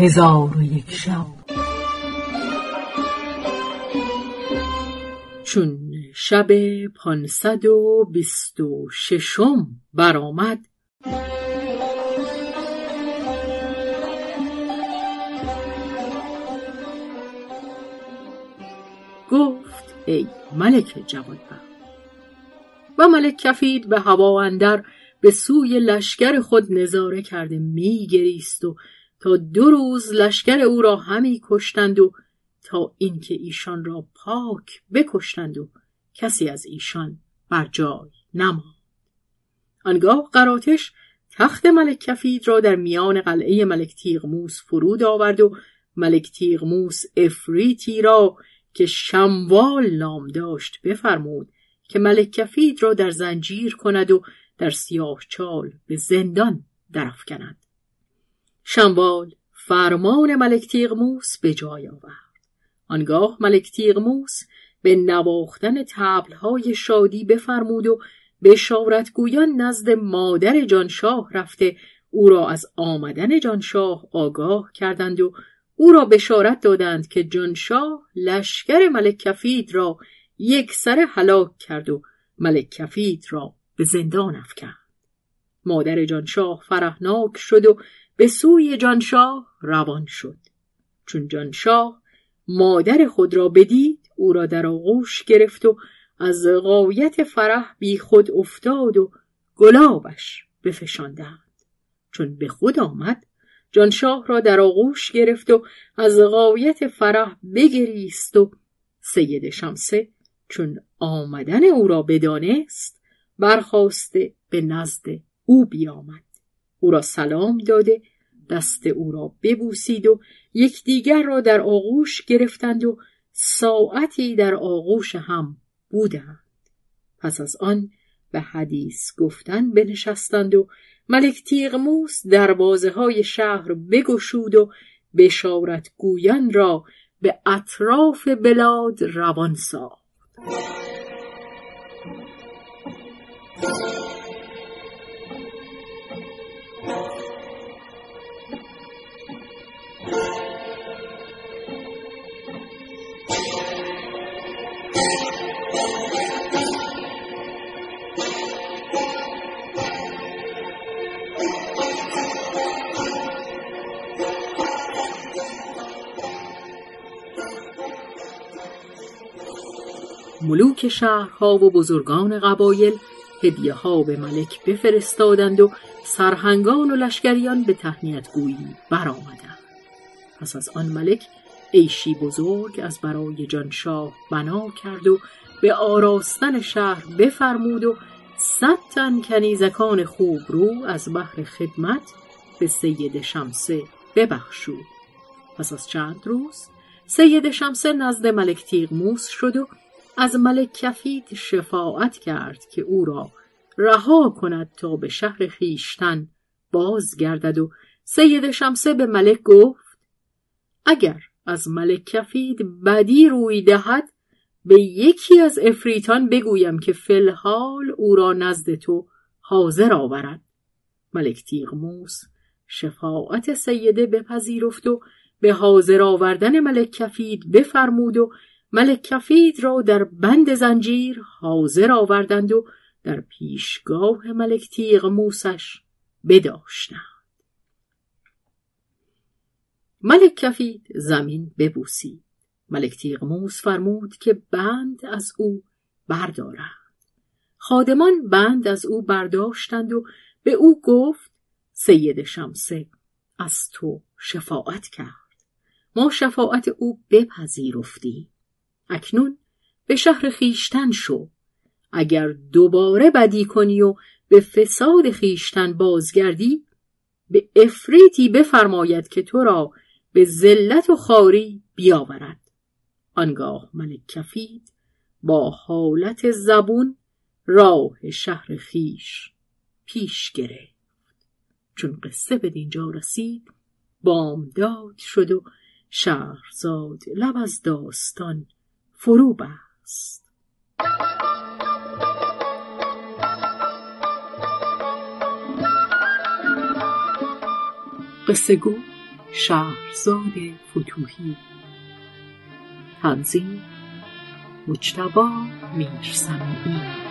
هزار و یک شب. چون شب پانصد و بیست و ششم برآمد گفت ای ملک جوانبخت و ملک کفید به هوا اندر به سوی لشکر خود نظاره کرده میگریست و تا دو روز لشکر او را همی کشتند و تا اینکه ایشان را پاک بکشتند و کسی از ایشان بر جای نماند. آنگاه قراتش تخت ملک کفید را در میان قلعه ملک تیغموس فرود آورد و ملک تیغموس افریتی را که شموال نام داشت بفرمود که ملک کفید را در زنجیر کند و در سیاه چال به زندان درفکند شموال فرمان ملک تیغموس به جای آورد. آنگاه ملک تیغموس به نواختن تبلهای شادی بفرمود و بشارتگویان نزد مادر جانشاه رفته او را از آمدن جانشاه آگاه کردند و او را بشارت دادند که جانشاه لشکر ملک کفید را یک سر هلاک کرد و ملک کفید را به زندان افکند. مادر جانشاه فرهناک شد و به سوی جانشاه روان شد. چون جانشاه مادر خود را بدید او را در آغوش گرفت و از غایت فرح بی خود افتاد و گلابش بفشاندند. چون به خود آمد جانشاه را در آغوش گرفت و از غایت فرح بگریست و سید شمسه چون آمدن او را بدانست برخواسته به نزد او بیامد. او را سلام داده دست او را ببوسید و یکدیگر را در آغوش گرفتند و ساعتی در آغوش هم بودند. پس از آن به حدیث گفتن بنشستند و ملک تیغموس دروازه های شهر بگشود و بشارت گویان را به اطراف بلاد روان ساخت. ملوک شهرها و بزرگان قبایل هدیه ها به ملک بفرستادند و سرهنگان و لشکریان به تهنیت گویی برآمدند. پس از آن ملک عیشی بزرگ از برای جانشاه بنا کرد و به آراستن شهر بفرمود و صد تن کنیزکان خوب رو از بحر خدمت به سید شمسه ببخشود. پس از چند روز سید شمسه نزد ملک تیغموس شد و از ملک کفید شفاعت کرد که او را رها کند تا به شهر خیشتن بازگردد و سید شمسه به ملک گفت اگر از ملک کفید بدی روی دهد به یکی از افریتان بگویم که فلحال او را نزد تو حاضر آورد. ملک تیغموس شفاعت سیده بپذیرفت و به حاضر آوردن ملک کفید بفرمود و ملک کفید را در بند زنجیر حاضر آوردند و در پیشگاه ملک تیغ موسش بداشتند. ملک کفید زمین ببوسید. ملک تیغ موس فرمود که بند از او بردارند. خادمان بند از او برداشتند و به او گفت سید شمسه از تو شفاعت کرد. ما شفاعت او بپذیرفتیم اکنون به شهر خیشتن شو. اگر دوباره بدی کنی و به فساد خیشتن بازگردی به افریتی بفرماید که تو را به ذلت و خاری بیاورد. آنگاه ملک کفید با حالت زبون راه شهر خیش پیش گرفت. چون قصه به دینجا رسید بامداد شد و شهرزاد لب از داستان فرو بست. قصه گو شهرزاد فتوحی. تنظیم مجتبا میرسمی